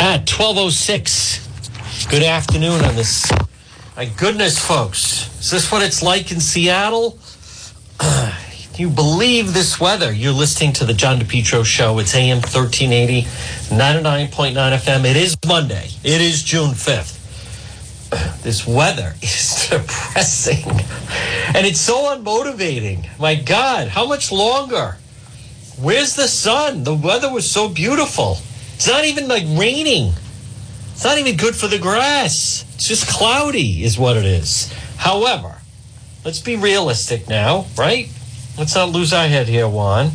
At 1206. Good afternoon on this. My goodness, folks. Is this what it's like in Seattle? You believe this weather? You're listening to the John DePetro Show. It's AM 1380, 99.9 FM. It is Monday. It is June 5th. This weather is depressing. And it's so unmotivating. My God, how much longer? Where's the sun? The weather was so beautiful. It's not even like raining. It's not even good for the grass. It's just cloudy, is what it is. However, let's be realistic now, right? Let's not lose our head here, Juan.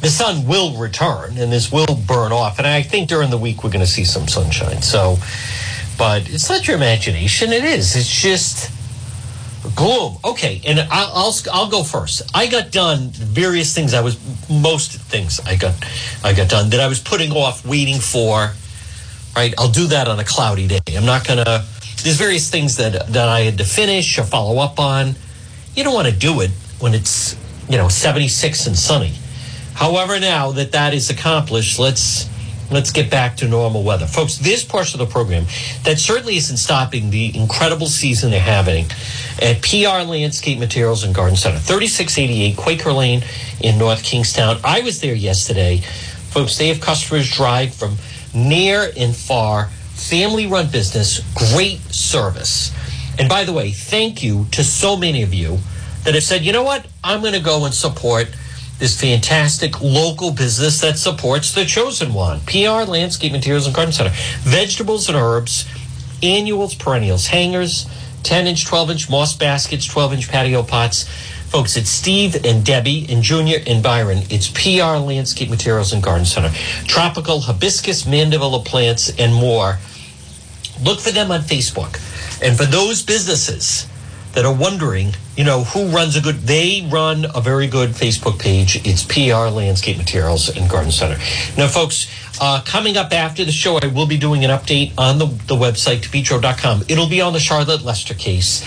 The sun will return and this will burn off. And I think during the week we're going to see some sunshine. So, but it's not your imagination. It is. It's just gloom. Okay, and I'll, I'll I'll go first. I got done various things. I was most things I got I got done that I was putting off, waiting for. Right, I'll do that on a cloudy day. I'm not gonna. There's various things that that I had to finish or follow up on. You don't want to do it when it's you know 76 and sunny. However, now that that is accomplished, let's let's get back to normal weather. Folks, this portion of the program that certainly isn't stopping the incredible season they're having at PR Landscape Materials and Garden Center, 3688 Quaker Lane in North Kingstown. I was there yesterday. Folks, they have customers drive from near and far, family run business, great service. And by the way, thank you to so many of you that have said, you know what, I'm going to go and support this fantastic local business that supports the chosen one PR Landscape Materials and Garden Center. Vegetables and herbs, annuals, perennials, hangers, 10 inch, 12 inch moss baskets, 12 inch patio pots. Folks, it's Steve and Debbie and Junior and Byron. It's PR Landscape Materials and Garden Center. Tropical hibiscus, mandevilla plants, and more. Look for them on Facebook. And for those businesses that are wondering, you know, who runs a good, they run a very good Facebook page. It's PR Landscape Materials and Garden Center. Now, folks, uh, coming up after the show, I will be doing an update on the, the website, depetro.com. It'll be on the Charlotte Lester case.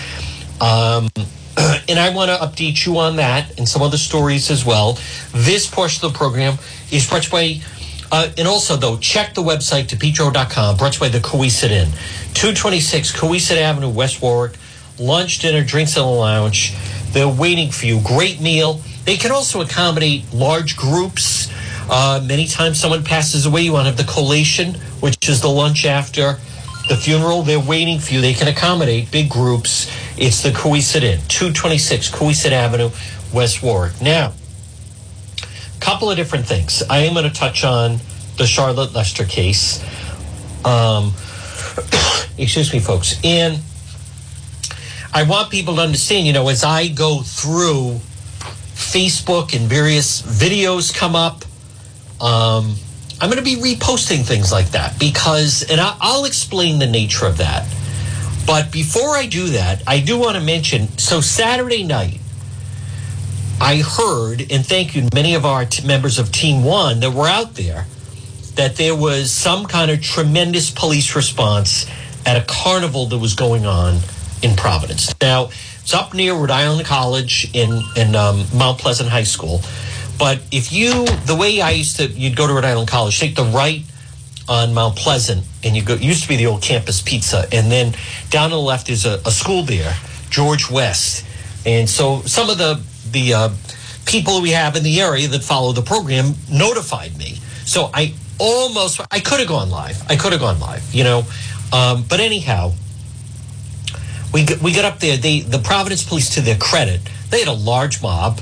Um, and I want to update you on that and some other stories as well. This portion of the program is brought uh, and also, though, check the website, depetro.com, brought by the Cowesett Inn, 226 Cowesett Avenue, West Warwick lunch, dinner, drinks in the lounge. They're waiting for you. Great meal. They can also accommodate large groups. Uh, many times someone passes away, you want to have the collation, which is the lunch after the funeral. They're waiting for you. They can accommodate big groups. It's the Cowesett Inn, 226 Cowesett Avenue, West Warwick. Now, a couple of different things. I am going to touch on the Charlotte Lester case. Um, excuse me, folks. And I want people to understand, you know, as I go through Facebook and various videos come up, um, I'm going to be reposting things like that because, and I'll explain the nature of that. But before I do that, I do want to mention so Saturday night, I heard, and thank you, many of our t- members of Team One that were out there, that there was some kind of tremendous police response at a carnival that was going on in Providence. Now, it's up near Rhode Island College in, in um, Mount Pleasant High School. But if you, the way I used to, you'd go to Rhode Island College, take the right on Mount Pleasant, and you go, used to be the old campus pizza, and then down to the left is a, a school there, George West. And so some of the, the uh, people we have in the area that follow the program notified me. So I almost, I could have gone live. I could have gone live, you know. Um, but anyhow, we we got up there. They the Providence police, to their credit, they had a large mob.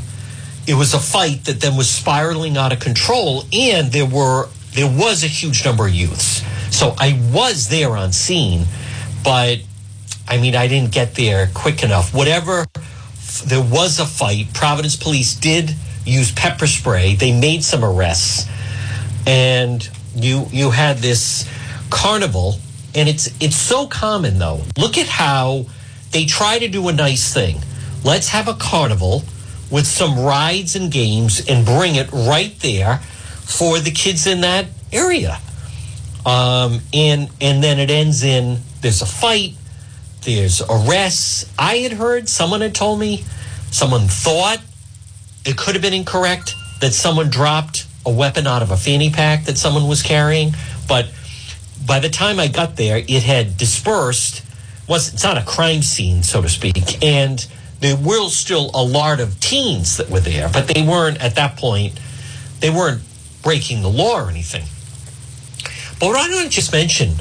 It was a fight that then was spiraling out of control, and there were there was a huge number of youths. So I was there on scene, but I mean I didn't get there quick enough. Whatever, there was a fight. Providence police did use pepper spray. They made some arrests, and you you had this carnival, and it's it's so common though. Look at how they try to do a nice thing. Let's have a carnival with some rides and games and bring it right there for the kids in that area. Um, and and then it ends in there's a fight, there's arrests. I had heard someone had told me, someone thought it could have been incorrect that someone dropped a weapon out of a fanny pack that someone was carrying, but by the time I got there, it had dispersed. Was it's not a crime scene, so to speak, and there were still a lot of teens that were there, but they weren't at that point. They weren't breaking the law or anything. But what I want to just mention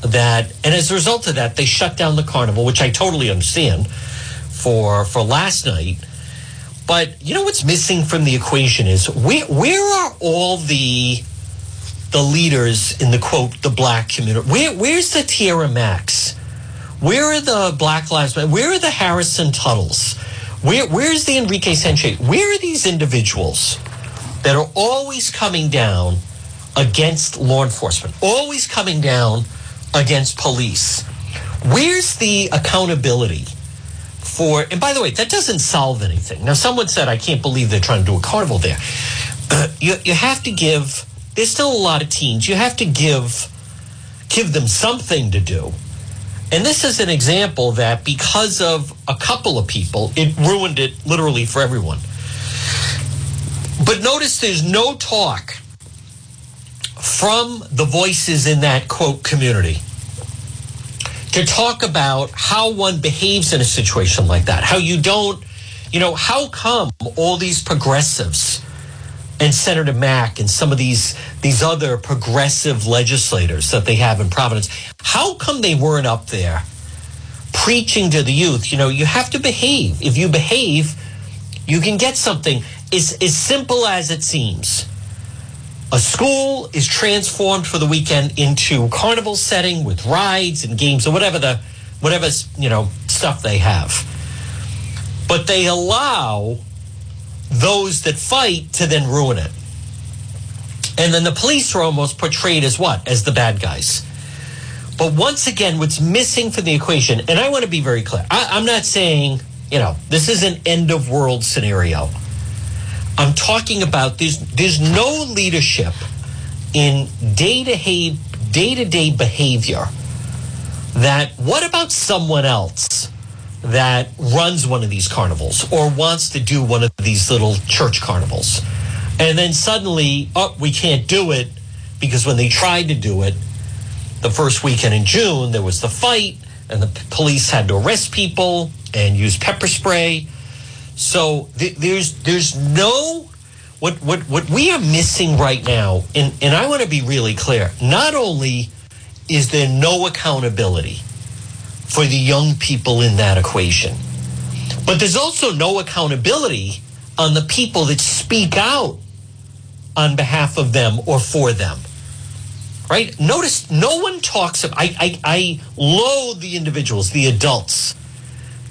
that, and as a result of that, they shut down the carnival, which I totally understand for for last night. But you know what's missing from the equation is where where are all the the leaders in the quote the black community? Where where's the Tiara Macks? Where are the Black Lives Matter? Where are the Harrison Tuttles? Where where's the Enrique Sanchez? Where are these individuals that are always coming down against law enforcement, always coming down against police? Where's the accountability? for, and by the way, that doesn't solve anything. Now, someone said, I can't believe they're trying to do a carnival there. Uh, you, you have to give, there's still a lot of teens. You have to give, give them something to do. And this is an example that because of a couple of people, it ruined it literally for everyone. But notice there's no talk from the voices in that quote community to talk about how one behaves in a situation like that. How you don't, you know, how come all these progressives and Senator Mack and some of these these other progressive legislators that they have in Providence, how come they weren't up there preaching to the youth? You know, you have to behave. If you behave, you can get something. It's as simple as it seems a school is transformed for the weekend into carnival setting with rides and games or whatever the whatever you know stuff they have but they allow those that fight to then ruin it. And then the police are almost portrayed as what? As the bad guys. But once again what's missing from the equation and i want to be very clear I, i'm not saying you know this is an end of world scenario. I'm talking about there's there's no leadership in day to day behavior. That what about someone else that runs one of these carnivals or wants to do one of these little church carnivals, and then suddenly, oh, we can't do it because when they tried to do it, the first weekend in June there was the fight, and the police had to arrest people and use pepper spray so th- there's there's no what what what we are missing right now, and and I want to be really clear. Not only is there no accountability for the young people in that equation, but there's also no accountability on the people that speak out on behalf of them or for them. Right? Notice no one talks of I, I, I loathe the individuals, the adults.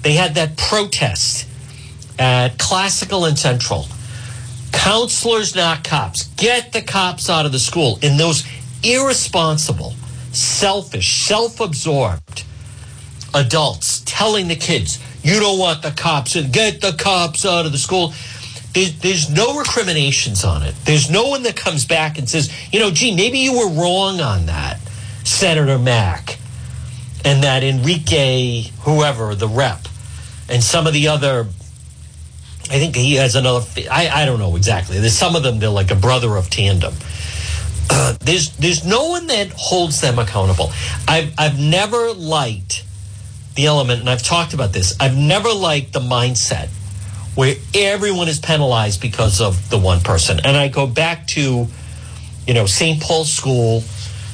They had that protest at Classical and Central. Counselors, not cops. Get the cops out of the school. And those irresponsible, selfish, self absorbed adults telling the kids, you don't want the cops and get the cops out of the school. There's, there's no recriminations on it. There's no one that comes back and says, you know, gee, maybe you were wrong on that, Senator Mack, and that Enrique, whoever, the rep, and some of the other I think he has another. I, I don't know exactly. There's some of them. They're like a brother of tandem. Uh, there's there's no one that holds them accountable. I've I've never liked the element, and I've talked about this. I've never liked the mindset where everyone is penalized because of the one person. And I go back to, you know, St. Paul's School,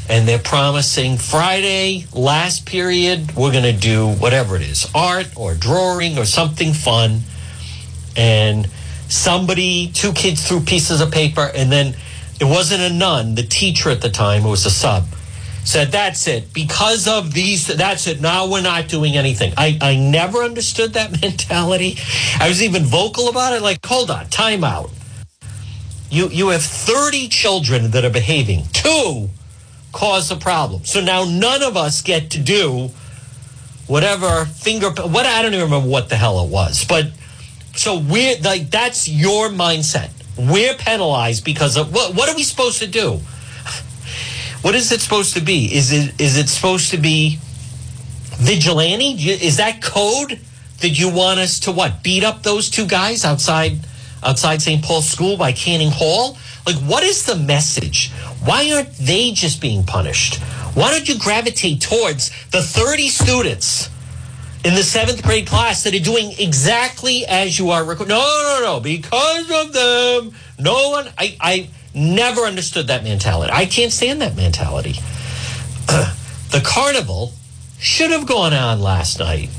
and they're promising Friday last period we're going to do whatever it is, art or drawing or something fun and somebody, two kids threw pieces of paper, and then it wasn't a nun, the teacher at the time, it was a sub, said, That's it. Because of these, that's it. Now we're not doing anything. I, I never understood that mentality. I was even vocal about it. Like, hold on, time out. You, you have 30 children that are behaving. Two cause a problem. So now none of us get to do whatever finger, what I don't even remember what the hell it was, but so we're like that's your mindset. We're penalized because of what? What are we supposed to do? What is it supposed to be? Is it is it supposed to be vigilante? Is that code that you want us to what? Beat up those two guys outside outside St. Paul's School by Canning Hall? Like, what is the message? Why aren't they just being punished? Why don't you gravitate towards the 30 students in the seventh grade class that are doing exactly as you are required? No, no, no. Because of them, no one. I, I never understood that mentality. I can't stand that mentality. the carnival should have gone on last night.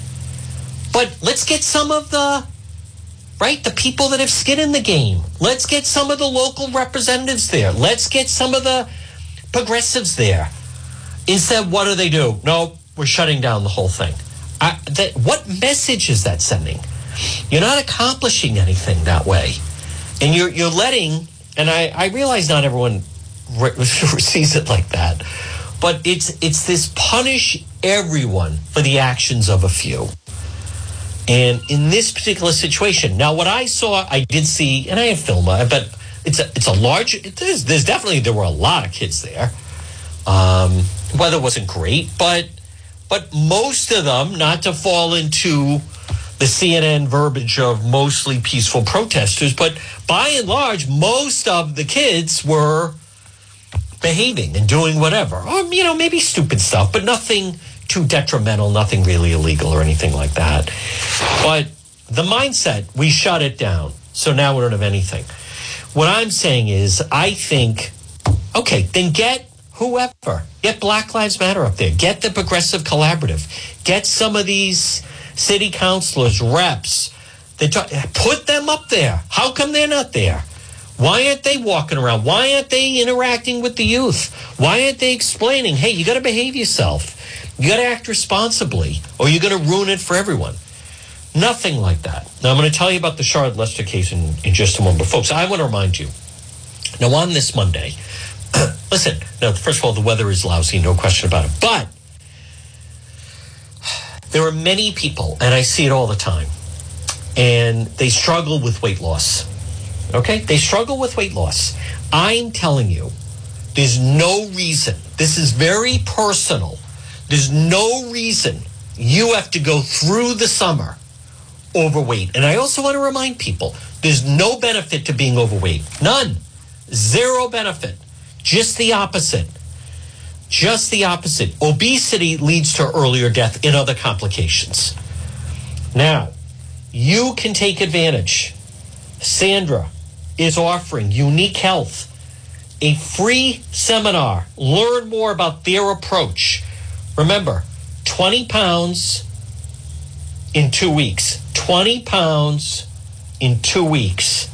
But let's get some of the right? The people that have skin in the game. Let's get some of the local representatives there. Let's get some of the progressives there. Instead, what do they do? No, we're shutting down the whole thing. I, that, what message is that sending? You're not accomplishing anything that way. And you're, you're letting, and I, I realize not everyone re- sees it like that, but it's, it's this punish everyone for the actions of a few. And in this particular situation, now what I saw, I did see, and I have film, it, but it's a, it's a large. It is, there's definitely there were a lot of kids there. Um, weather wasn't great, but but most of them, not to fall into the CNN verbiage of mostly peaceful protesters, but by and large, most of the kids were behaving and doing whatever, or you know maybe stupid stuff, but nothing too detrimental, nothing really illegal or anything like that. But the mindset, we shut it down. So now we don't have anything. What I'm saying is, I think, okay, then get whoever. Get Black Lives Matter up there. Get the Progressive Collaborative. Get some of these city councilors, reps. They talk, put them up there. How come they're not there? Why aren't they walking around? Why aren't they interacting with the youth? Why aren't they explaining, hey, you got to behave yourself? You got to act responsibly, or you're going to ruin it for everyone. Nothing like that. Now, I'm going to tell you about the Charlotte Lester case in, in just a moment. But, folks, I want to remind you now, on this Monday, listen, now, first of all, the weather is lousy, no question about it. But there are many people, and I see it all the time, and they struggle with weight loss. Okay? They struggle with weight loss. I'm telling you, there's no reason. This is very personal there's no reason you have to go through the summer overweight. And I also want to remind people there's no benefit to being overweight. None. Zero benefit. Just the opposite. Just the opposite. Obesity leads to earlier death and other complications. Now, you can take advantage. Sandra is offering Unique Health a free seminar. Learn more about their approach Remember, 20 pounds in two weeks. 20 pounds in two weeks.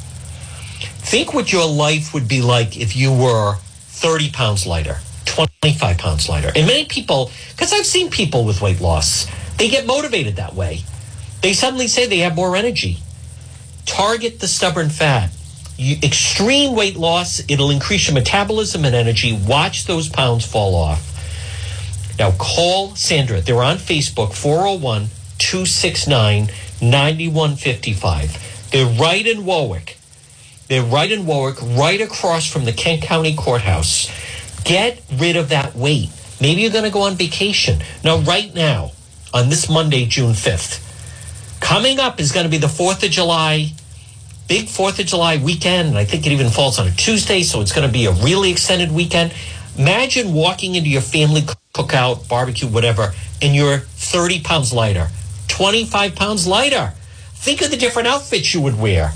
Think what your life would be like if you were 30 pounds lighter, 25 pounds lighter. And many people, because I've seen people with weight loss, they get motivated that way. They suddenly say they have more energy. Target the stubborn fat. You, extreme weight loss, it'll increase your metabolism and energy. Watch those pounds fall off. Now call Sandra. They're on Facebook, 401 269 9155. They're right in Warwick. They're right in Warwick, right across from the Kent County Courthouse. Get rid of that weight. Maybe you're going to go on vacation. Now, right now, on this Monday, June 5th, coming up is going to be the 4th of July, big 4th of July weekend. And I think it even falls on a Tuesday, so it's going to be a really extended weekend. Imagine walking into your family cookout, barbecue, whatever, and you're 30 pounds lighter, 25 pounds lighter. Think of the different outfits you would wear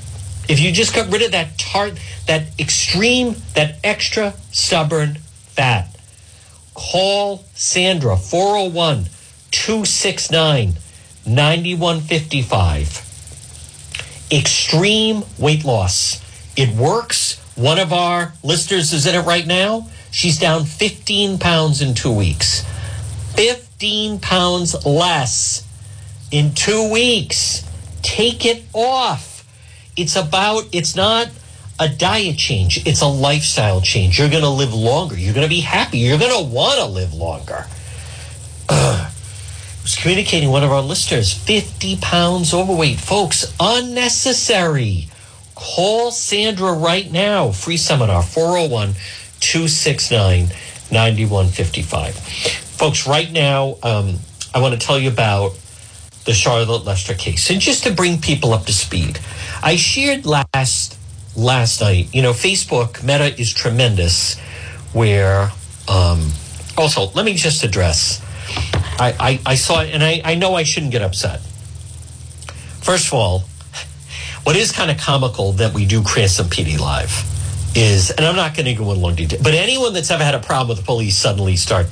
if you just got rid of that tart, that extreme, that extra stubborn fat. Call Sandra 401 269 9155. Extreme weight loss. It works. One of our listeners is in it right now. She's down 15 pounds in two weeks. 15 pounds less in two weeks. Take it off. It's about, it's not a diet change, it's a lifestyle change. You're going to live longer. You're going to be happy. You're going to want to live longer. I was communicating one of our listeners 50 pounds overweight. Folks, unnecessary. Call Sandra right now. Free seminar 401 269 9155. Folks, right now, um, I want to tell you about the Charlotte Lester case. And just to bring people up to speed, I shared last last night. You know, Facebook, Meta is tremendous. Where, um, also, let me just address. I, I, I saw it, and I, I know I shouldn't get upset. First of all, what is kind of comical that we do Cranston PD Live is, and I'm not going to go in long detail, but anyone that's ever had a problem with the police suddenly start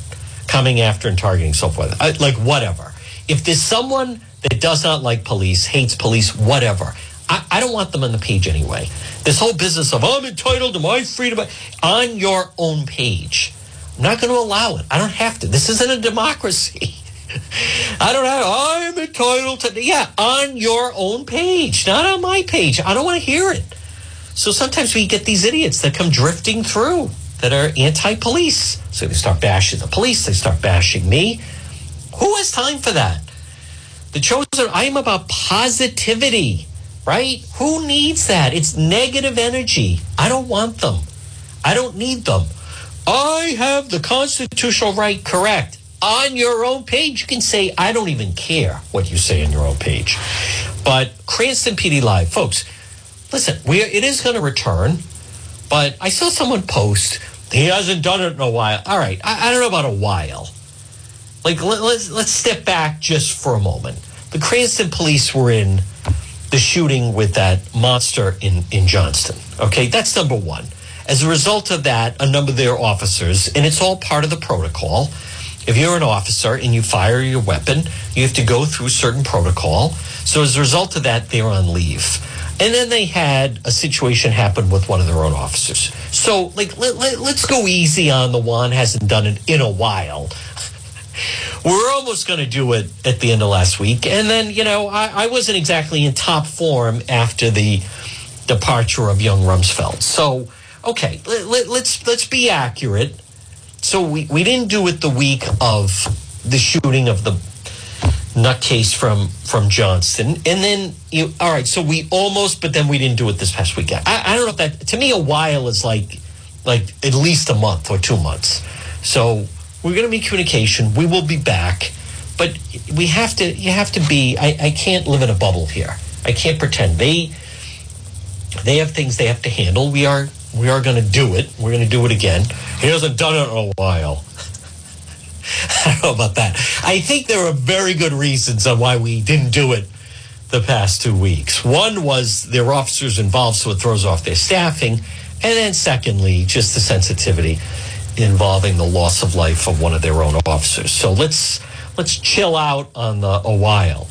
coming after and targeting so forth, I, like whatever. If there's someone that does not like police, hates police, whatever, I, I don't want them on the page anyway. This whole business of I'm entitled to my freedom on your own page. I'm not going to allow it. I don't have to. This isn't a democracy. I don't have. I'm entitled to. Yeah, on your own page, not on my page. I don't want to hear it. So sometimes we get these idiots that come drifting through that are anti-police. So they start bashing the police. They start bashing me. Who has time for that? The chosen. I am about positivity, right? Who needs that? It's negative energy. I don't want them. I don't need them. I have the constitutional right. Correct on your own page, you can say, I don't even care what you say on your own page. But Cranston PD Live, folks, listen, we it is going to return, but I saw someone post, he hasn't done it in a while. All right, I, I don't know about a while. Like, let, let's, let's step back just for a moment. The Cranston police were in the shooting with that monster in, in Johnston. Okay, that's number one. As a result of that, a number of their officers, and it's all part of the protocol, if you're an officer and you fire your weapon, you have to go through certain protocol. So as a result of that, they're on leave. And then they had a situation happen with one of their own officers. So, like, let, let, let's go easy on the one hasn't done it in a while. We're almost going to do it at the end of last week. And then, you know, I, I wasn't exactly in top form after the departure of young Rumsfeld. So, okay, let, let, let's let's be accurate so we, we didn't do it the week of the shooting of the nutcase from from Johnston, and then you all right. So we almost, but then we didn't do it this past weekend. I, I don't know if that to me a while is like like at least a month or two months. So we're going to be communication. We will be back, but we have to. You have to be. I, I can't live in a bubble here. I can't pretend they they have things they have to handle. We are we are going to do it. We're going to do it again. He hasn't done it in a while. I don't know about that. I think there are very good reasons on why we didn't do it the past two weeks. One was there officers involved, so it throws off their staffing. And then, secondly, just the sensitivity involving the loss of life of one of their own officers. So let's let's chill out on the, a while.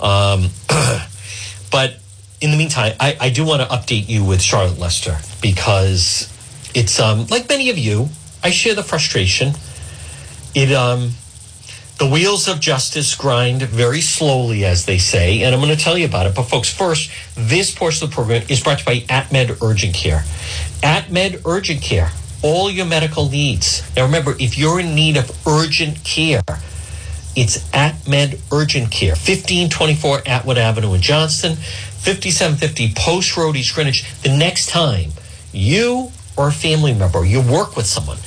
Um, but in the meantime, I, I do want to update you with Charlotte Lester because it's um, like many of you, I share the frustration. It um, the wheels of justice grind very slowly, as they say, and I'm going to tell you about it. But folks, first, this portion of the program is brought to you by AtMed Urgent Care. AtMed Urgent Care, all your medical needs. Now, remember, if you're in need of urgent care, it's AtMed Urgent Care, 1524 Atwood Avenue in Johnston. 5750 Post Road, East Greenwich. The next time you or a family member, you work with someone,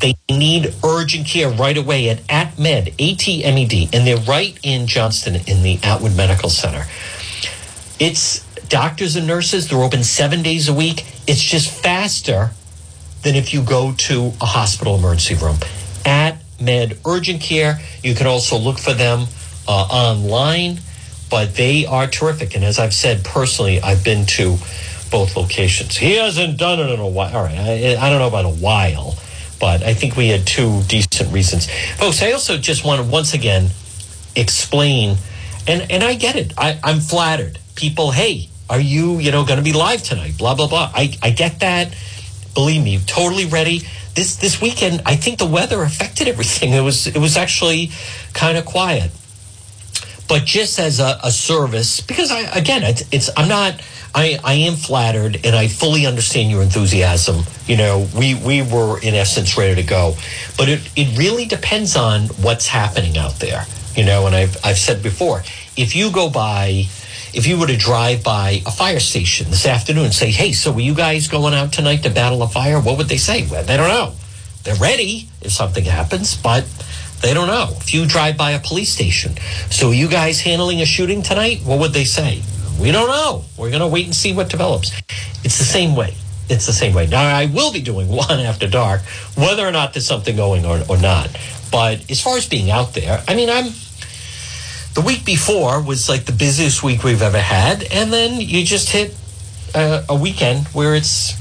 they need urgent care right away at AtMed, A-T-M-E-D, and they're right in Johnston in the Atwood Medical Center. It's doctors and nurses. They're open seven days a week. It's just faster than if you go to a hospital emergency room. At Med Urgent Care, you can also look for them uh, online but they are terrific. And as I've said personally, I've been to both locations. He hasn't done it in a while. All right, I, I don't know about a while, but I think we had two decent reasons. Folks, I also just want to once again explain, and, and I get it. I, I'm flattered. People, hey, are you, you know, going to be live tonight? Blah, blah, blah. I, I get that. Believe me, totally ready. This this weekend, I think the weather affected everything. It was it was actually kind of quiet but just as a, a service, because I again, it's, it's I'm not. I, I am flattered and I fully understand your enthusiasm. You know, we, we were in essence ready to go, but it, it really depends on what's happening out there. You know, and I've, I've said before, if you go by, if you were to drive by a fire station this afternoon and say, hey, so were you guys going out tonight to battle a fire? What would they say? Well, they don't know. They're ready if something happens, but they don't know. If you drive by a police station, so you guys handling a shooting tonight, what would they say? We don't know. We're going to wait and see what develops. It's the same way. It's the same way. Now, I will be doing one after dark, whether or not there's something going or, or not. But as far as being out there, I mean, I'm. The week before was like the busiest week we've ever had, and then you just hit a, a weekend where it's.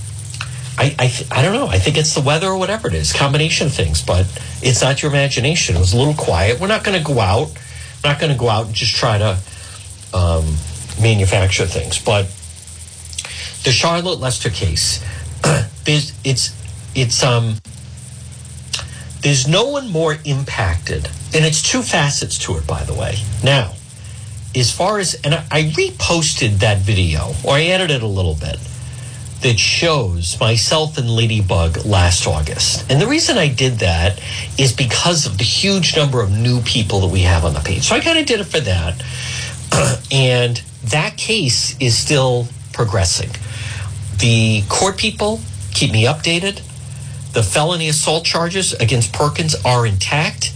I I, I don't know. I think it's the weather or whatever it is, combination of things. But it's not your imagination. It was a little quiet. We're not going to go out. We're not going to go out and just try to um, manufacture things. But the Charlotte Lester case, it's it's um there's no one more impacted, and it's two facets to it, by the way. Now, as far as and I, reposted that video, or I edited a little bit that shows myself and Ladybug last August. And the reason I did that is because of the huge number of new people that we have on the page. So I kind of did it for that. and that case is still progressing. The court people keep me updated. The felony assault charges against Perkins are intact.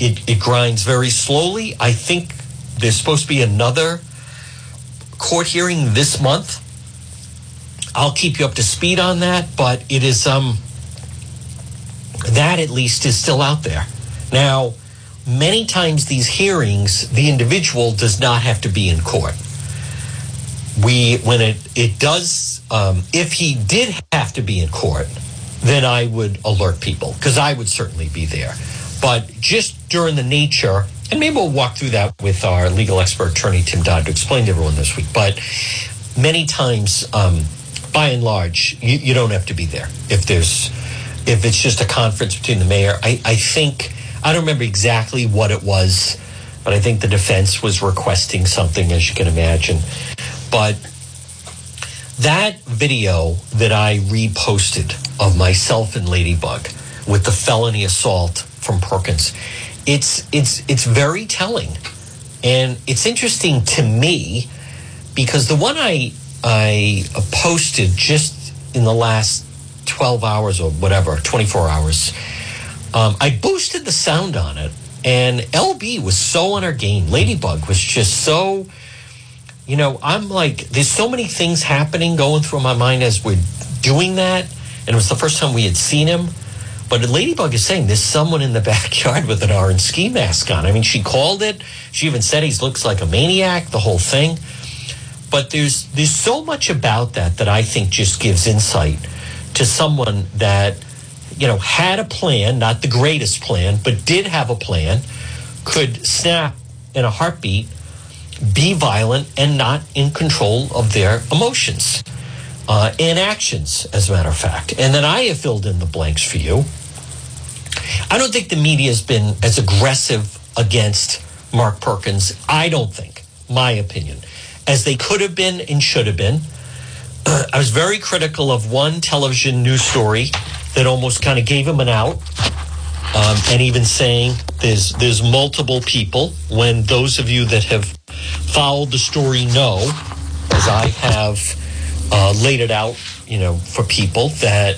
It, it grinds very slowly. I think there's supposed to be another court hearing this month. I'll keep you up to speed on that, but it is um that at least is still out there. Now, many times these hearings, the individual does not have to be in court. We when it it does um, if he did have to be in court, then I would alert people because I would certainly be there. But just during the nature, and maybe we'll walk through that with our legal expert attorney Tim Dodd to explain to everyone this week. But many times, um, by and large, you, you don't have to be there if there's if it's just a conference between the mayor. I, I think I don't remember exactly what it was, but I think the defense was requesting something, as you can imagine. But that video that I reposted of myself and Ladybug with the felony assault from Perkins, it's it's it's very telling, and it's interesting to me because the one I I posted just in the last twelve hours or whatever, twenty four hours, um, I boosted the sound on it, and LB was so on her game. Ladybug was just so you know, I'm like, there's so many things happening going through my mind as we're doing that. And it was the first time we had seen him. But Ladybug is saying there's someone in the backyard with an orange ski mask on. I mean, she called it. She even said he looks like a maniac, the whole thing. But there's there's so much about that that I think just gives insight to someone that, you know, had a plan, not the greatest plan, but did have a plan, could snap in a heartbeat be violent and not in control of their emotions uh, and actions, as a matter of fact. And then I have filled in the blanks for you. I don't think the media has been as aggressive against Mark Perkins, I don't think, my opinion, as they could have been and should have been. I was very critical of one television news story that almost kind of gave him an out. Um, and even saying there's there's multiple people when those of you that have followed the story know, as I have uh, laid it out, you know, for people that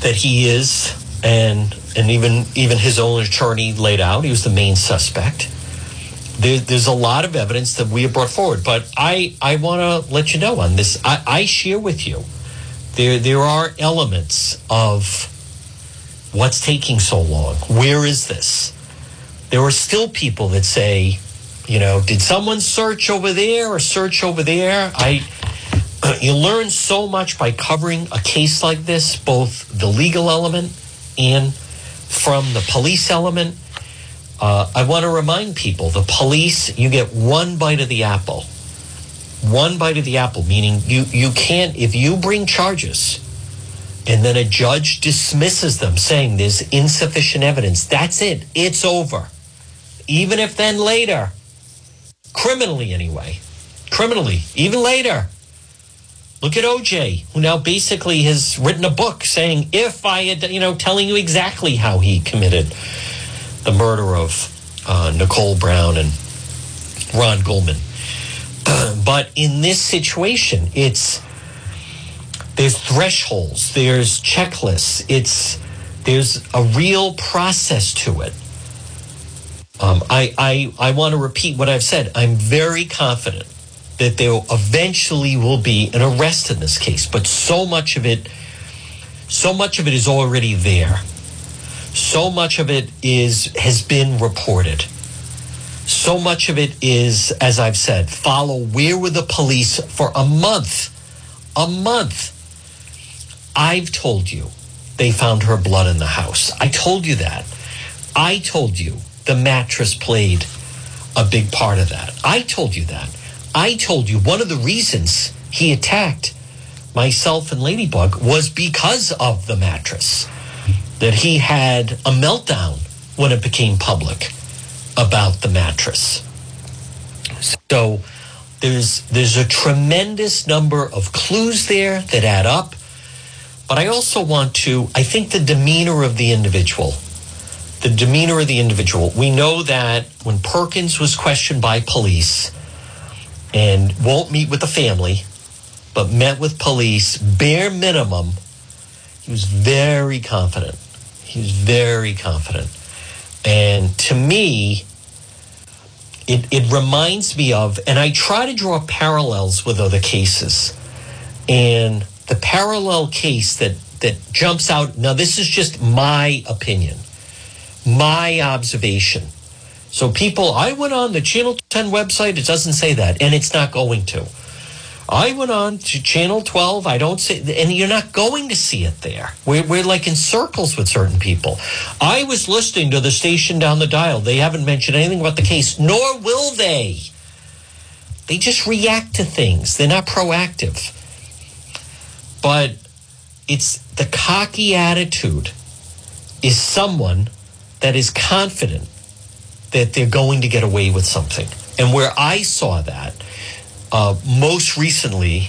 that he is, and and even even his own attorney laid out, he was the main suspect. There, there's a lot of evidence that we have brought forward, but I I want to let you know on this. I, I share with you there there are elements of what's taking so long. Where is this? There are still people that say you know, did someone search over there or search over there? I you learn so much by covering a case like this, both the legal element and from the police element. Uh, I want to remind people the police, you get one bite of the apple. One bite of the apple, meaning you, you can't, if you bring charges and then a judge dismisses them saying there's insufficient evidence, that's it. It's over. Even if then later criminally anyway. Criminally, even later. Look at OJ, who now basically has written a book saying, if I had, you know, telling you exactly how he committed the murder of uh, Nicole Brown and Ron Goldman. but in this situation, it's there's thresholds, there's checklists, it's there's a real process to it. Um, I, I, I want to repeat what I've said. I'm very confident that there eventually will be an arrest in this case, but so much of it, so much of it is already there. So much of it is has been reported. So much of it is, as I've said, follow where were the police for a month, a month. I've told you they found her blood in the house. I told you that. I told you the mattress played a big part of that. I told you that. I told you one of the reasons he attacked myself and Ladybug was because of the mattress. That he had a meltdown when it became public about the mattress. So there's there's a tremendous number of clues there that add up. But I also want to I think the demeanor of the individual the demeanor of the individual. We know that when Perkins was questioned by police and won't meet with the family, but met with police, bare minimum, he was very confident. He was very confident. And to me, it, it reminds me of, and I try to draw parallels with other cases. And the parallel case that, that jumps out, now this is just my opinion my observation. So people, I went on the Channel 10 website. It doesn't say that, and it's not going to. I went on to Channel 12. I don't see, and you're not going to see it there. We're, we're like in circles with certain people. I was listening to the station down the dial. They haven't mentioned anything about the case, nor will they. They just react to things. They're not proactive. But it's the cocky attitude is someone that is confident that they're going to get away with something. And where I saw that uh, most recently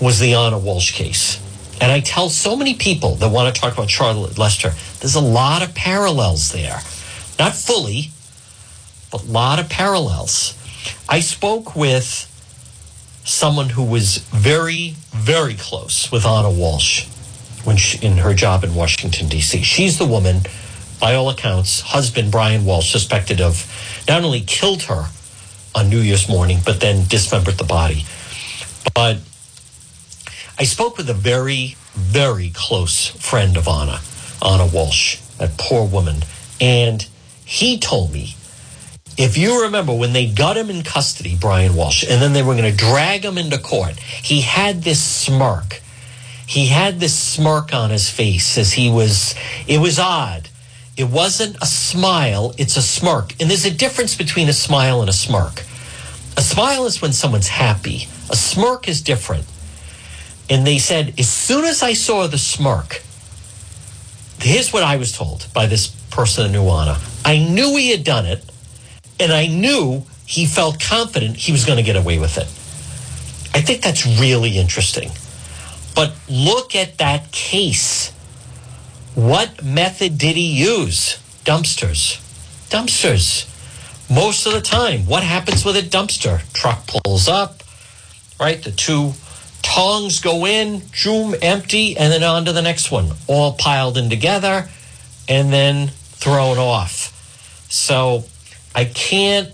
was the Ana Walsh case. And I tell so many people that want to talk about Charlotte Lester, there's a lot of parallels there. Not fully, but a lot of parallels. I spoke with someone who was very, very close with Ana Walsh when she, in her job in Washington, D.C. She's the woman by all accounts, husband Brian Walsh suspected of not only killed her on New Year's morning, but then dismembered the body. But I spoke with a very, very close friend of Ana, Ana Walsh, that poor woman, and he told me if you remember when they got him in custody, Brian Walsh, and then they were going to drag him into court, he had this smirk. He had this smirk on his face as he was, it was odd it wasn't a smile, it's a smirk. And there's a difference between a smile and a smirk. A smile is when someone's happy, a smirk is different. And they said, as soon as I saw the smirk, here's what I was told by this person in Nuana. I knew he had done it, and I knew he felt confident he was going to get away with it. I think that's really interesting. But look at that case. What method did he use? Dumpsters. Dumpsters. Most of the time, what happens with a dumpster? Truck pulls up, right? The two tongs go in, zoom, empty, and then on to the next one, all piled in together and then thrown off. So I can't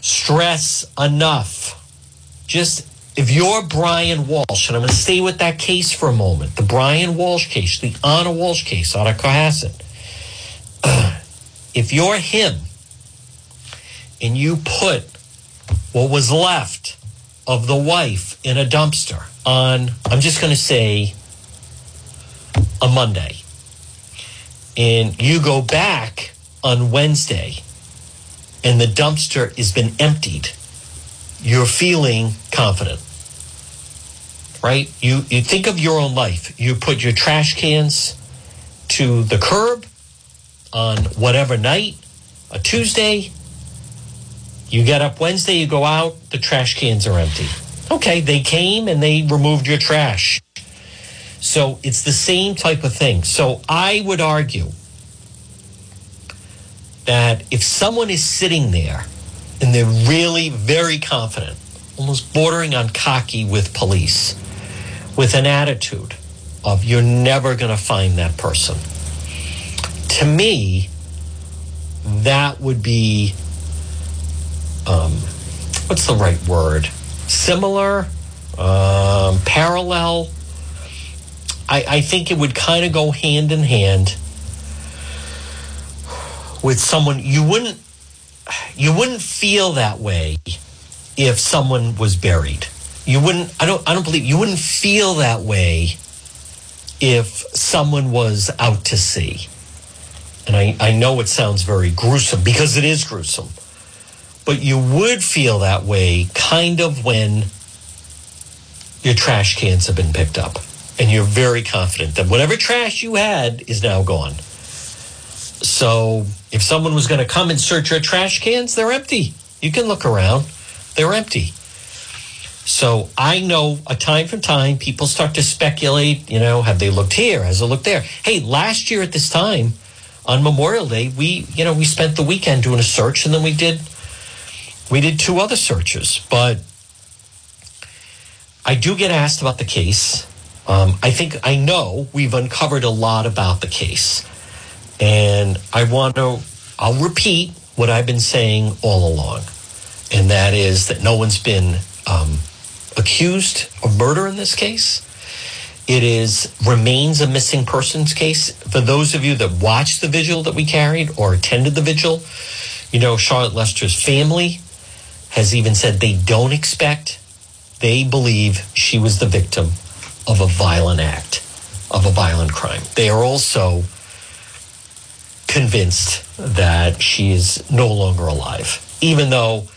stress enough. Just if you're Brian Walsh, and I'm going to stay with that case for a moment, the Brian Walsh case, the Ana Walsh case out of Cohasset, if you're him and you put what was left of the wife in a dumpster on, I'm just going to say, a Monday, and you go back on Wednesday and the dumpster has been emptied you're feeling confident right? You you think of your own life. You put your trash cans to the curb on whatever night a tuesday. You get up wednesday you go out the trash cans are empty. Okay they came and they removed your trash. So it's the same type of thing. So i would argue that if someone is sitting there and they're really very confident, almost bordering on cocky with police, with an attitude of you're never going to find that person. To me, that would be, um, what's the right word? Similar, um, parallel. I, I think it would kind of go hand in hand with someone you wouldn't you wouldn't feel that way if someone was buried. You wouldn't I don't I don't believe you wouldn't feel that way if someone was out to sea. And I, I know it sounds very gruesome because it is gruesome. But you would feel that way kind of when your trash cans have been picked up and you're very confident that whatever trash you had is now gone. So if someone was going to come and search your trash cans, they're empty. You can look around, they're empty. So I know a time from time people start to speculate, you know, have they looked here? Has it looked there? Hey, last year at this time on Memorial Day, we, you know, we spent the weekend doing a search and then we did we did two other searches. But I do get asked about the case. Um, I think I know we've uncovered a lot about the case. And I want to, I'll repeat what I've been saying all along. And that is that no one's been um, accused of murder in this case. It is remains a missing persons case. For those of you that watched the vigil that we carried or attended the vigil, you know, Charlotte Lester's family has even said they don't expect, they believe she was the victim of a violent act, of a violent crime. They are also convinced that she is no longer alive, even though,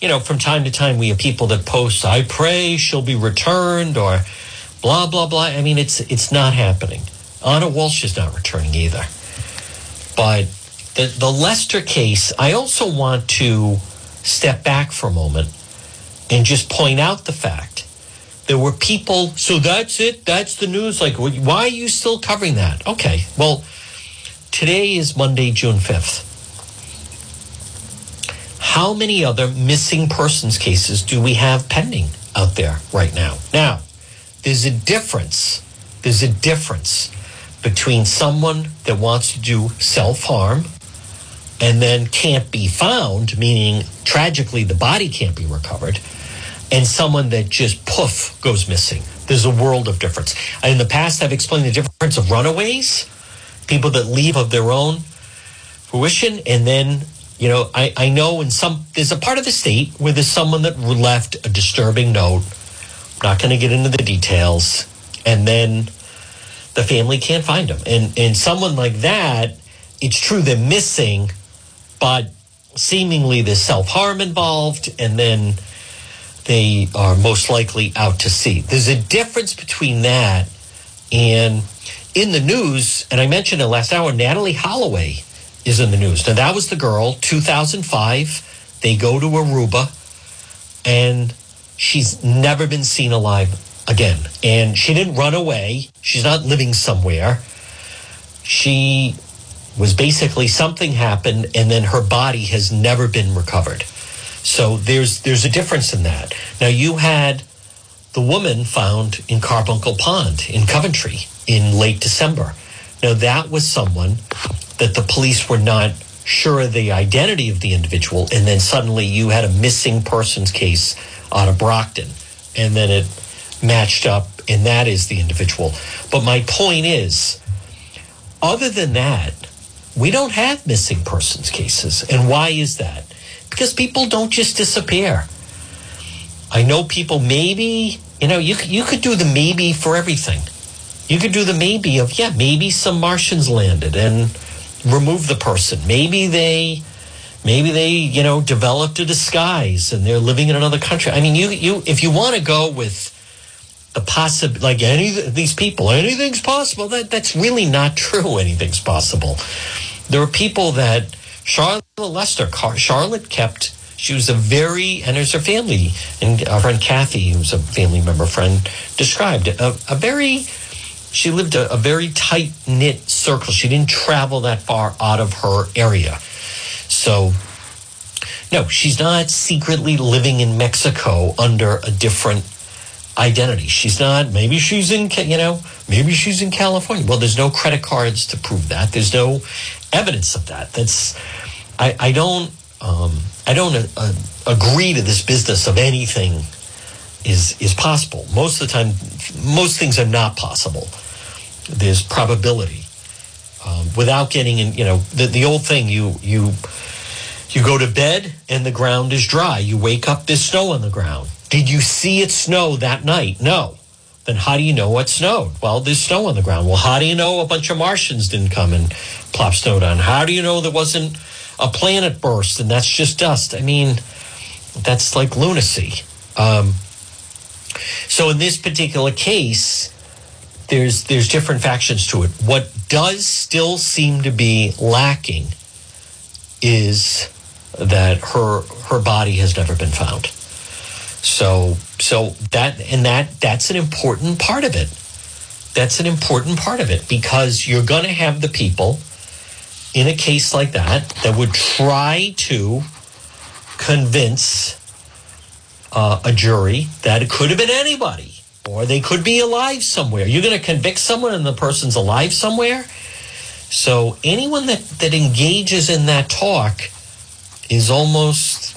you know, from time to time we have people that post, I pray she'll be returned or blah, blah, blah. I mean, it's, it's not happening. Ana Walsh is not returning either. But the, the Lester case, I also want to step back for a moment and just point out the fact there were people. So that's it. That's the news. Like, why are you still covering that? Okay. Well, today is Monday, June 5th. How many other missing persons cases do we have pending out there right now? Now, there's a difference. There's a difference between someone that wants to do self harm and then can't be found, meaning tragically the body can't be recovered, and someone that just poof goes missing. There's a world of difference. In the past, I've explained the difference of runaways, people that leave of their own fruition, and then you know, I, I know in some there's a part of the state where there's someone that left a disturbing note. I'm not going to get into the details, and then the family can't find them. And and someone like that, it's true they're missing, but seemingly there's self harm involved, and then they are most likely out to sea. There's a difference between that and in the news, and I mentioned it last hour, Natalee Holloway is in the news. Now, that was the girl, 2005. They go to Aruba, and she's never been seen alive again. And she didn't run away, she's not living somewhere. She was basically something happened, and then her body has never been recovered. So there's there's a difference in that. Now you had the woman found in Carbuncle Pond in Coventry in late December. Now that was someone that the police were not sure of the identity of the individual, and then suddenly you had a missing persons case out of Brockton, and then it matched up, and that is the individual. But my point is, other than that, we don't have missing persons cases. And why is that? because people don't just disappear. I know people maybe, you know, you, you could do the maybe for everything. You could do the maybe of, yeah, maybe some Martians landed and removed the person. Maybe they, maybe they, you know, developed a disguise and they're living in another country. I mean, you, you, if you want to go with the possible, like any these people, anything's possible. That that's really not true. Anything's possible. There are people that Charlotte Lester, Charlotte kept, she was a very, and there's her family, and our friend Kathy, who's a family member friend, described a, a very, she lived a, a very tight knit circle. She didn't travel that far out of her area. So, no, she's not secretly living in Mexico under a different identity. She's not, maybe she's in, you know, maybe she's in California. Well, there's no credit cards to prove that. There's no evidence of that. That's, I, I don't um, I don't uh, agree to this business of anything is is possible. Most of the time, most things are not possible. There's probability. Um, without getting in, you know, the, the old thing, you you you go to bed and the ground is dry. You wake up, there's snow on the ground. Did you see it snow that night? No. Then how do you know what snowed? Well, there's snow on the ground. Well, how do you know a bunch of Martians didn't come and plop snow down? How do you know there wasn't a planet burst and that's just dust? I mean, that's like lunacy. Um, so in this particular case, there's there's different factions to it. What does still seem to be lacking is that her her body has never been found. So so that and that that's an important part of it. That's an important part of it because you're going to have the people in a case like that that would try to convince uh, a jury that it could have been anybody or they could be alive somewhere. You're going to convict someone and the person's alive somewhere. So anyone that, that engages in that talk is almost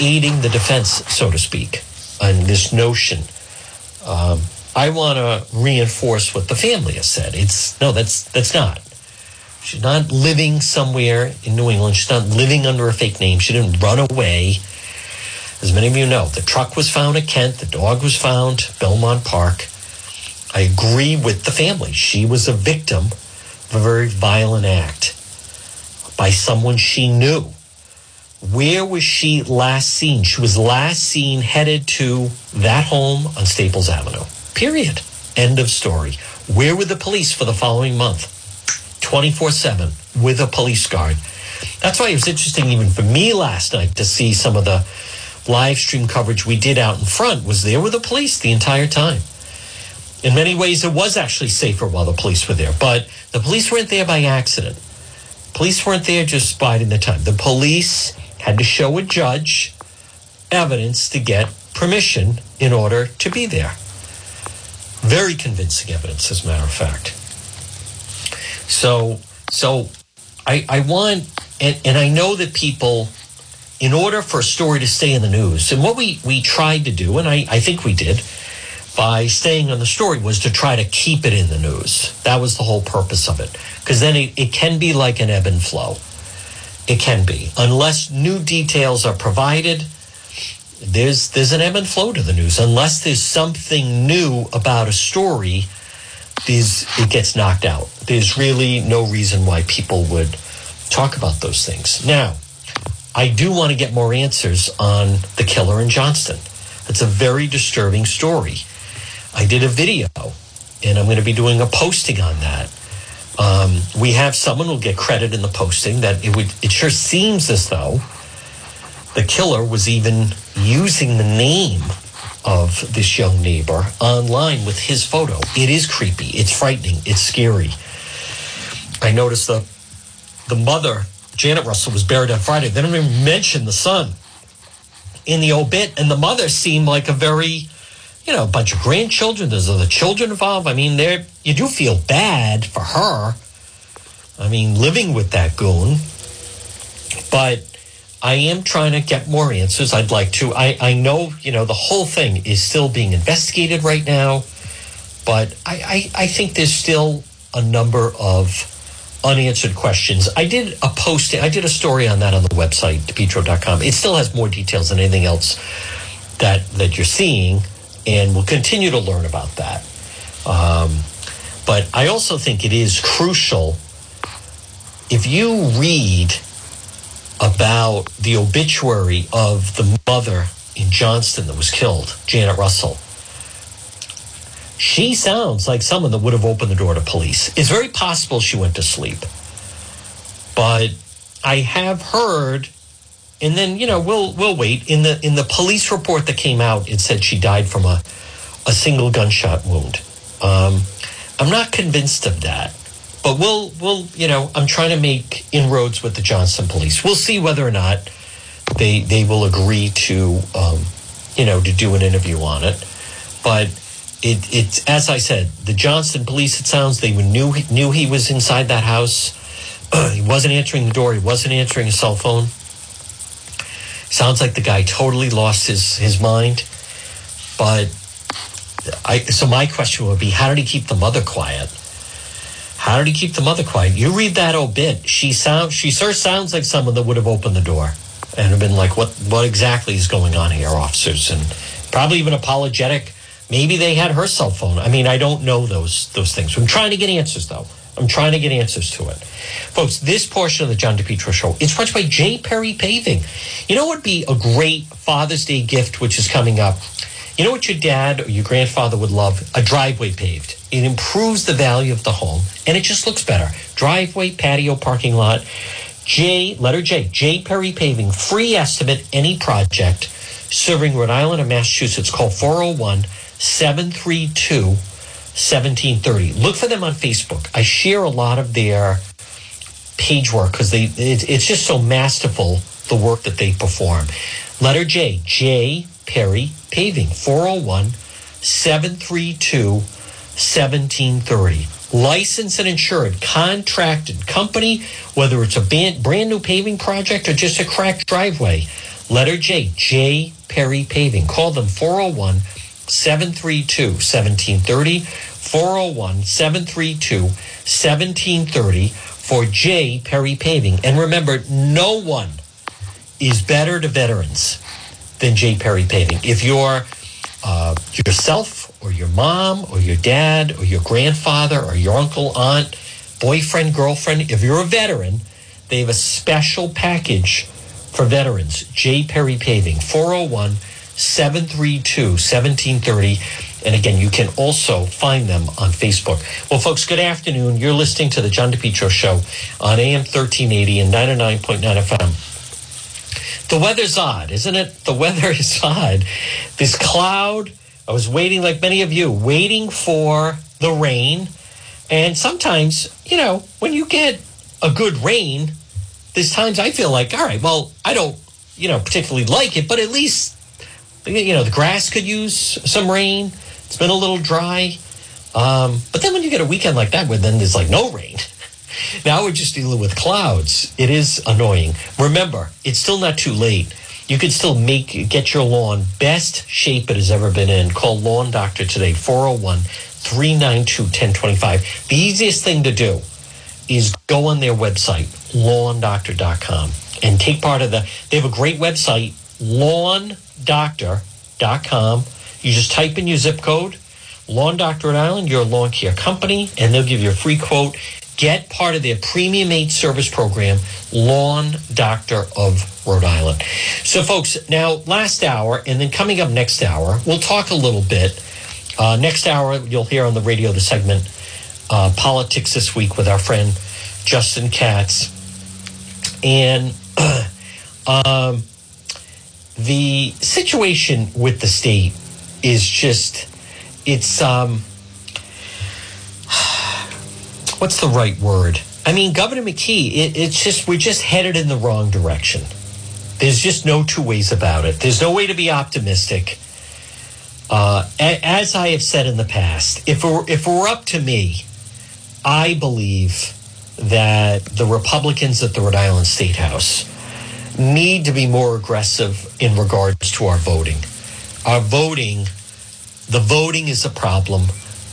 aiding the defense, so to speak, on this notion. Um, I want to reinforce what the family has said. It's no, that's that's not. She's not living somewhere in New England. She's not living under a fake name. She didn't run away. As many of you know, the truck was found at Kent. The dog was found Belmont Park. I agree with the family. She was a victim of a very violent act by someone she knew. Where was she last seen? She was last seen headed to that home on Staples Avenue. Period. End of story. Where were the police for the following month? 24 7 with a police guard. That's why it was interesting, even for me last night, to see some of the live stream coverage we did out in front was there with the police the entire time. In many ways, it was actually safer while the police were there, but the police weren't there by accident. Police weren't there just biding the time. The police had to show a judge evidence to get permission in order to be there. Very convincing evidence, as a matter of fact. So, so I, I want, and, and I know that people, in order for a story to stay in the news, and what we, we tried to do, and I, I think we did, by staying on the story was to try to keep it in the news. That was the whole purpose of it. Because then it, it can be like an ebb and flow. It can be. Unless new details are provided, there's there's an ebb and flow to the news. Unless there's something new about a story, it gets knocked out. There's really no reason why people would talk about those things. Now, I do want to get more answers on the killer in Johnston. It's a very disturbing story. I did a video, and I'm going to be doing a posting on that. Um, we have someone who'll get credit in the posting that it would. It sure seems as though the killer was even using the name of this young neighbor online with his photo. It is creepy. It's frightening. It's scary. I noticed the the mother, Janet Russell, was buried on Friday. They didn't even mention the son in the obit, and the mother seemed like a very, you know, a bunch of grandchildren. There's other children involved. I mean, there you do feel bad for her. I mean, living with that goon, but I am trying to get more answers. I'd like to. I, I know, you know, the whole thing is still being investigated right now, but I, I, I think there's still a number of unanswered questions. I did a posting, I did a story on that on the website, depetro.com. It still has more details than anything else that, that you're seeing, and we'll continue to learn about that. Um, but I also think it is crucial if you read about the obituary of the mother in Johnston that was killed, Janet Russell. She sounds like someone that would have opened the door to police. It's very possible she went to sleep. But I have heard and then, you know, we'll we'll wait. In the in the police report that came out, it said she died from a a single gunshot wound. Um, I'm not convinced of that. But we'll we'll you know I'm trying to make inroads with the Johnston police. We'll see whether or not they they will agree to um, you know to do an interview on it. But it it's as I said, the Johnston police. It sounds they knew knew he was inside that house. he wasn't answering the door. He wasn't answering his cell phone. Sounds like the guy totally lost his, his mind. But I, so my question would be, how did he keep the mother quiet? How did he keep the mother quiet? You read that obit. She sounds, she sure sounds like someone that would have opened the door and have been like, what, what exactly is going on here, officers? And probably even apologetic. Maybe they had her cell phone. I mean, I don't know those, those things. I'm trying to get answers though. I'm trying to get answers to it. Folks, this portion of the John DePetro show is sponsored by J. Perry Paving. You know what would be a great Father's Day gift, which is coming up? You know what your dad or your grandfather would love? A driveway paved. It improves the value of the home and it just looks better. Driveway, patio, parking lot. J, letter J, J. Perry Paving, free estimate, any project serving Rhode Island or Massachusetts. Call 401 732 1730. Look for them on Facebook. I share a lot of their page work because they it, it's just so masterful the work that they perform. Letter J, J Perry Paving, 401 732 1730. Licensed and insured, contracted company, whether it's a brand new paving project or just a cracked driveway. Letter J, J Perry Paving. Call them 401 732 1730. 401 732 1730 for J. Perry Paving. And remember, no one is better to veterans than J. Perry Paving. If you're uh, yourself or your mom or your dad or your grandfather or your uncle, aunt, boyfriend, girlfriend, if you're a veteran, they have a special package for veterans. J. Perry Paving, 401 732 1730. And again, you can also find them on Facebook. Well, folks, good afternoon. You're listening to the John DePetro Show on AM 1380 and 99.9 FM. The weather's odd, isn't it? The weather is odd. This cloud, I was waiting, like many of you, waiting for the rain. And sometimes, you know, when you get a good rain, there's times I feel like, all right, well, I don't, you know, particularly like it, but at least, you know, the grass could use some rain. It's been a little dry. Um, but then when you get a weekend like that, where then there's like no rain, now we're just dealing with clouds. It is annoying. Remember, it's still not too late. You can still make get your lawn best shape it has ever been in. Call Lawn Doctor today, 401 392 1025. The easiest thing to do is go on their website, lawndoctor.com, and take part of the. They have a great website, lawndoctor.com. You just type in your zip code, Lawn Doctor Rhode Island, your lawn care company, and they'll give you a free quote. Get part of their premium eight service program, Lawn Doctor of Rhode Island. So, folks, now last hour, and then coming up next hour, we'll talk a little bit. Uh, next hour, you'll hear on the radio the segment uh, Politics This Week with our friend Justin Katz. And um, the situation with the state is just, it's, um, what's the right word? I mean, Governor McKee, it, it's just, we're just headed in the wrong direction. There's just no two ways about it. There's no way to be optimistic. Uh, as I have said in the past, if it, were, if it were up to me, I believe that the Republicans at the Rhode Island State House need to be more aggressive in regards to our voting. Our voting, the voting is a problem.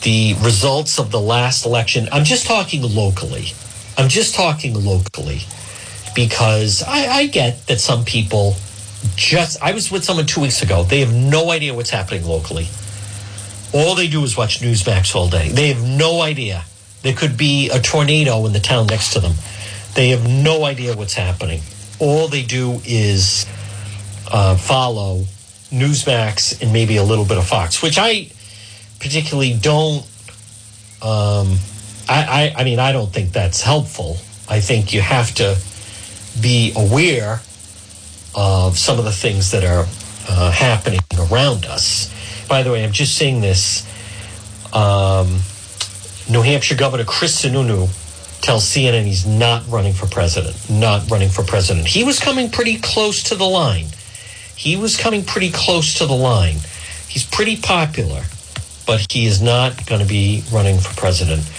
The results of the last election, I'm just talking locally. I'm just talking locally because I, I get that some people just, I was with someone two weeks ago. They have no idea what's happening locally. All they do is watch Newsmax all day. They have no idea. There could be a tornado in the town next to them. They have no idea what's happening. All they do is uh, follow Newsmax and maybe a little bit of Fox, which I particularly don't. Um, I, I, I mean, I don't think that's helpful. I think you have to be aware of some of the things that are uh, happening around us. By the way, I'm just saying this. Um, New Hampshire Governor Chris Sununu tells CNN he's not running for president. Not running for president. He was coming pretty close to the line. He was coming pretty close to the line. He's pretty popular, but he is not going to be running for president.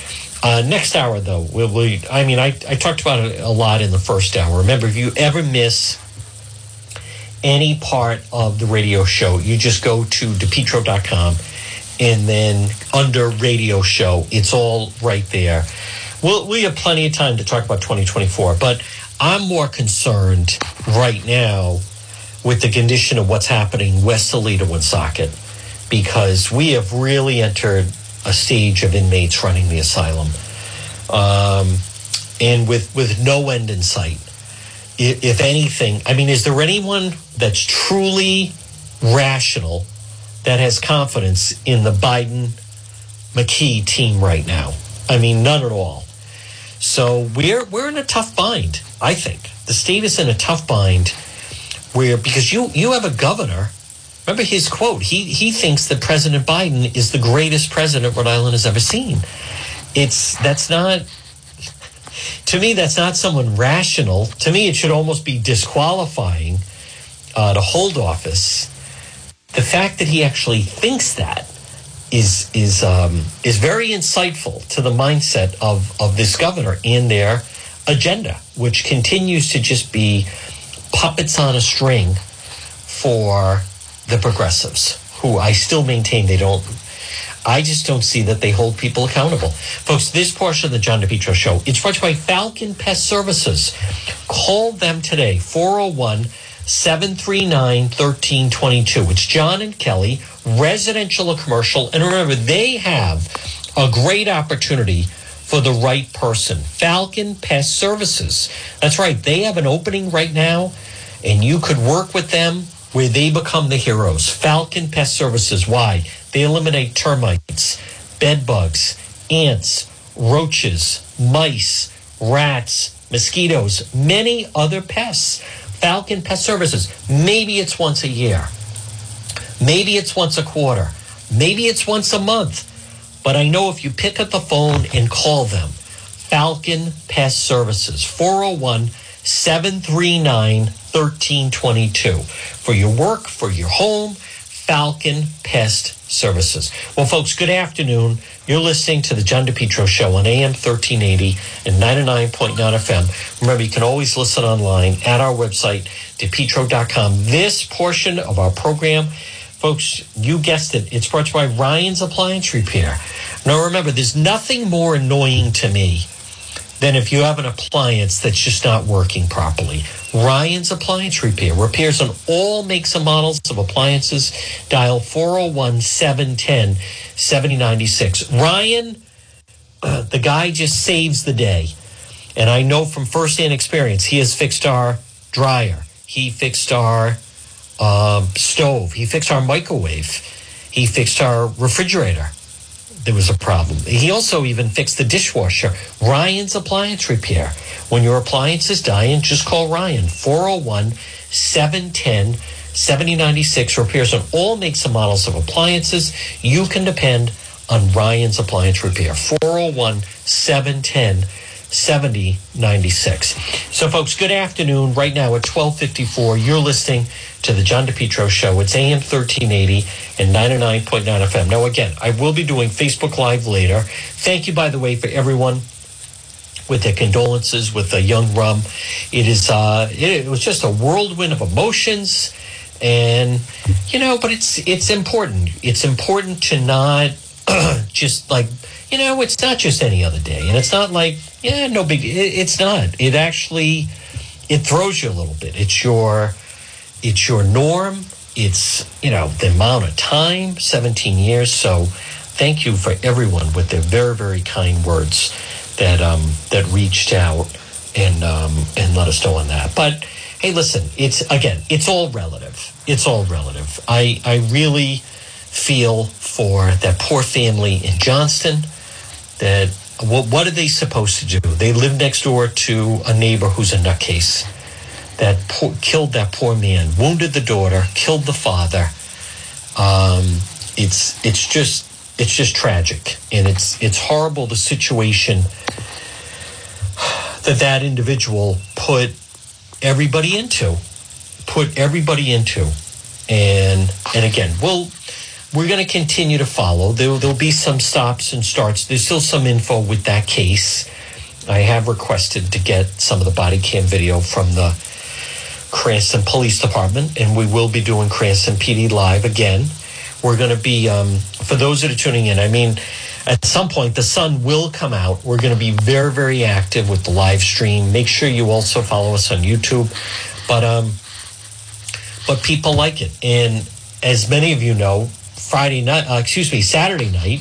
Uh, next hour, though, we'll, we, I mean, I, I talked about it a lot in the first hour. Remember, if you ever miss any part of the radio show, you just go to depetro.com and then under radio show, it's all right there. We'll, we have plenty of time to talk about 2024, but I'm more concerned right now with the condition of what's happening west Toledo Woonsocket because we have really entered a stage of inmates running the asylum, um, and with with no end in sight. If, if anything, I mean, is there anyone that's truly rational that has confidence in the Biden McKee team right now? I mean, none at all. So we're we're in a tough bind. I think the state is in a tough bind where because you you have a governor Remember his quote. He he thinks that President Biden is the greatest president Rhode Island has ever seen. It's that's not to me that's not someone rational. To me, it should almost be disqualifying uh, to hold office. The fact that he actually thinks that is is um, is very insightful to the mindset of of this governor and their agenda, which continues to just be puppets on a string for the progressives, who I still maintain they don't. I just don't see that they hold people accountable. Folks, this portion of the John DePetro show, it's brought to you by Falcon Pest Services. Call them today, 401 739 1322. It's John and Kelly, residential or commercial. And remember, they have a great opportunity for the right person. Falcon Pest Services. That's right. They have an opening right now, and you could work with them where they become the heroes. Falcon Pest Services. Why? They eliminate termites, bed bugs, ants, roaches, mice, rats, mosquitoes, many other pests. Falcon Pest Services. Maybe it's once a year. Maybe it's once a quarter. Maybe it's once a month. But I know if you pick up the phone and call them, Falcon Pest Services, 401 739 1322. For your work, for your home, Falcon Pest Services. Well, folks, good afternoon. You're listening to the John DePetro Show on AM 1380 and 99.9 FM. Remember, you can always listen online at our website, depetro.com. This portion of our program, folks, you guessed it, it's brought to you by Ryan's Appliance Repair. Now, remember, there's nothing more annoying to me than if you have an appliance that's just not working properly. Ryan's Appliance Repair repairs on all makes and models of appliances. Dial 401 710 7096. Ryan, uh, the guy just saves the day. And I know from firsthand experience, he has fixed our dryer, he fixed our uh, stove, he fixed our microwave, he fixed our refrigerator there was a problem. He also even fixed the dishwasher. Ryan's Appliance Repair. When your appliance is dying, just call Ryan. 401 710 7096 repairs on all makes and models of appliances. You can depend on Ryan's Appliance Repair. 401 710 7096. So, folks, good afternoon. Right now at 1254, you're listening to the John DePetro Show. It's AM 1380 and 99.9 FM. Now, again, I will be doing Facebook Live later. Thank you, by the way, for everyone with their condolences with the young rum. It is uh, it, it was just a whirlwind of emotions, and you know, but it's it's important. It's important to not just like you know, it's not just any other day, and it's not like yeah, no big. It, it's not. It actually it throws you a little bit. It's your it's your norm. It's, you know, the amount of time, 17 years. So thank you for everyone with their very, very kind words that, um, that reached out and, um, and let us know on that. But hey, listen, it's, again, it's all relative. It's all relative. I, I really feel for that poor family in Johnston that what, what are they supposed to do? They live next door to a neighbor who's a nutcase that poor, killed that poor man, wounded the daughter, killed the father. Um, it's it's just it's just tragic, and it's it's horrible the situation that that individual put everybody into, put everybody into, and and again, well, we're going to continue to follow. There, there'll be some stops and starts. There's still some info with that case. I have requested to get some of the body cam video from the Cranston Police Department, and we will be doing Cranston PD Live again. We're going to be, um, for those that are tuning in, I mean, at some point the sun will come out. We're going to be very, very active with the live stream. Make sure you also follow us on YouTube. But, um, but people like it. And as many of you know, Friday night, uh, excuse me, Saturday night,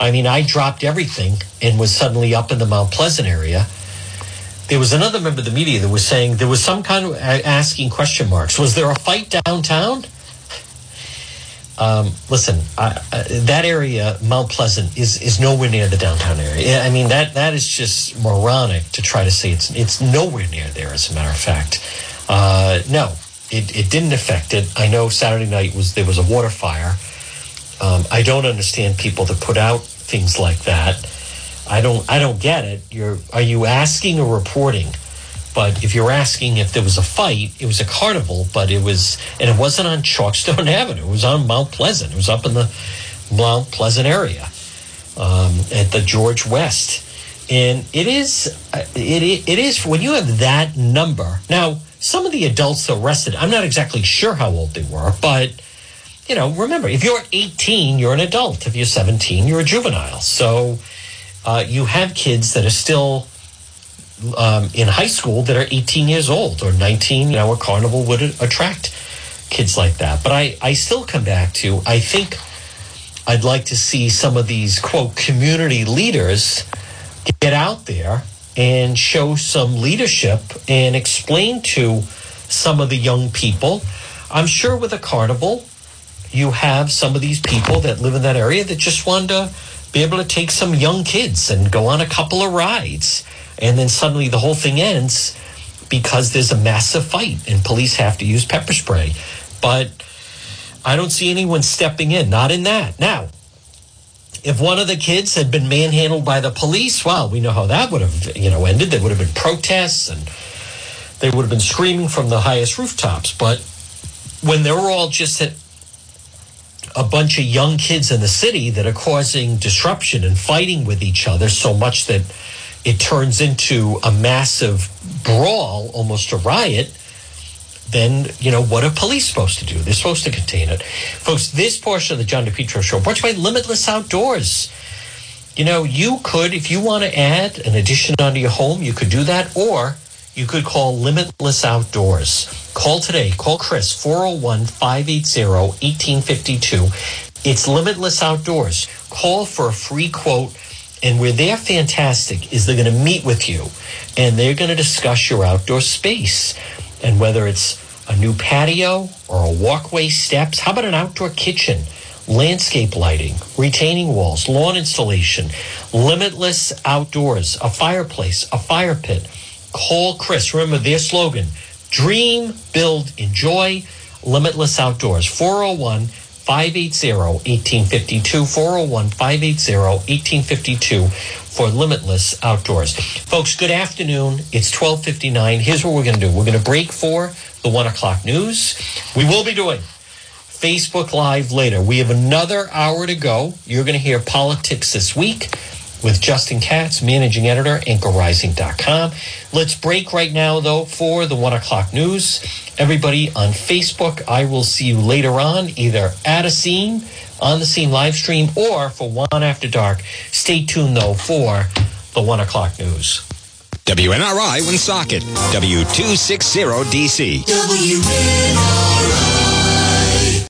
I mean, I dropped everything and was suddenly up in the Mount Pleasant area. There was another member of the media that was saying there was some kind of asking question marks. Was there a fight downtown? Um, listen, uh, that area, Mount Pleasant, is is nowhere near the downtown area. I mean that that is just moronic to try to say it's it's nowhere near there. As a matter of fact, uh, no, it, it didn't affect it. I know Saturday night was there was a water fire. Um, I don't understand people that put out things like that. I don't I don't get it. You're are you asking or reporting? But if you're asking if there was a fight, it was a carnival, but it was, and it wasn't on Chalkstone Avenue. It was on Mount Pleasant. It was up in the Mount Pleasant area um, at the George West. And it is, it, it is, when you have that number. Now, some of the adults arrested, I'm not exactly sure how old they were, but, you know, remember, if you're 18, you're an adult. If you're 17, you're a juvenile. So uh, you have kids that are still um, in high school that are 18 years old or 19. You know, a carnival would attract kids like that. But I, I still come back to I think I'd like to see some of these quote community leaders get out there and show some leadership and explain to some of the young people. I'm sure with a carnival, you have some of these people that live in that area that just want to be able to take some young kids and go on a couple of rides and then suddenly the whole thing ends because there's a massive fight and police have to use pepper spray. But I don't see anyone stepping in, not in that. Now, if one of the kids had been manhandled by the police, well, we know how that would have, you know, ended. There would have been protests and they would have been screaming from the highest rooftops. But when they were all just at a bunch of young kids in the city that are causing disruption and fighting with each other so much that it turns into a massive brawl, almost a riot, then, you know, what are police supposed to do? They're supposed to contain it. Folks, this portion of the John DePetro show brought to you by Limitless Outdoors. You know, you could, if you want to add an addition onto your home, you could do that, or you could call Limitless Outdoors. Call today. Call Chris, 401 580 1852. It's Limitless Outdoors. Call for a free quote and where they're fantastic is they're going to meet with you and they're going to discuss your outdoor space and whether it's a new patio or a walkway steps. How about an outdoor kitchen? Landscape lighting, retaining walls, lawn installation, limitless outdoors, a fireplace, a fire pit. Call Chris. Remember their slogan Dream, Build, Enjoy, Limitless Outdoors. 401 580 1852 401 580 1852 for Limitless Outdoors. Folks, good afternoon. It's 1259. Here's what we're going to do. We're going to break for the one o'clock news. We will be doing Facebook Live later. We have another hour to go. You're going to hear politics this week with Justin Katz, managing editor, anchorrising.com. Let's break right now, though, for the one o'clock news. Everybody on Facebook, I will see you later on, either at a scene, on the scene live stream, or for one after dark. Stay tuned, though, for the one o'clock news. WNRI Woonsocket, W260DC. WNRI.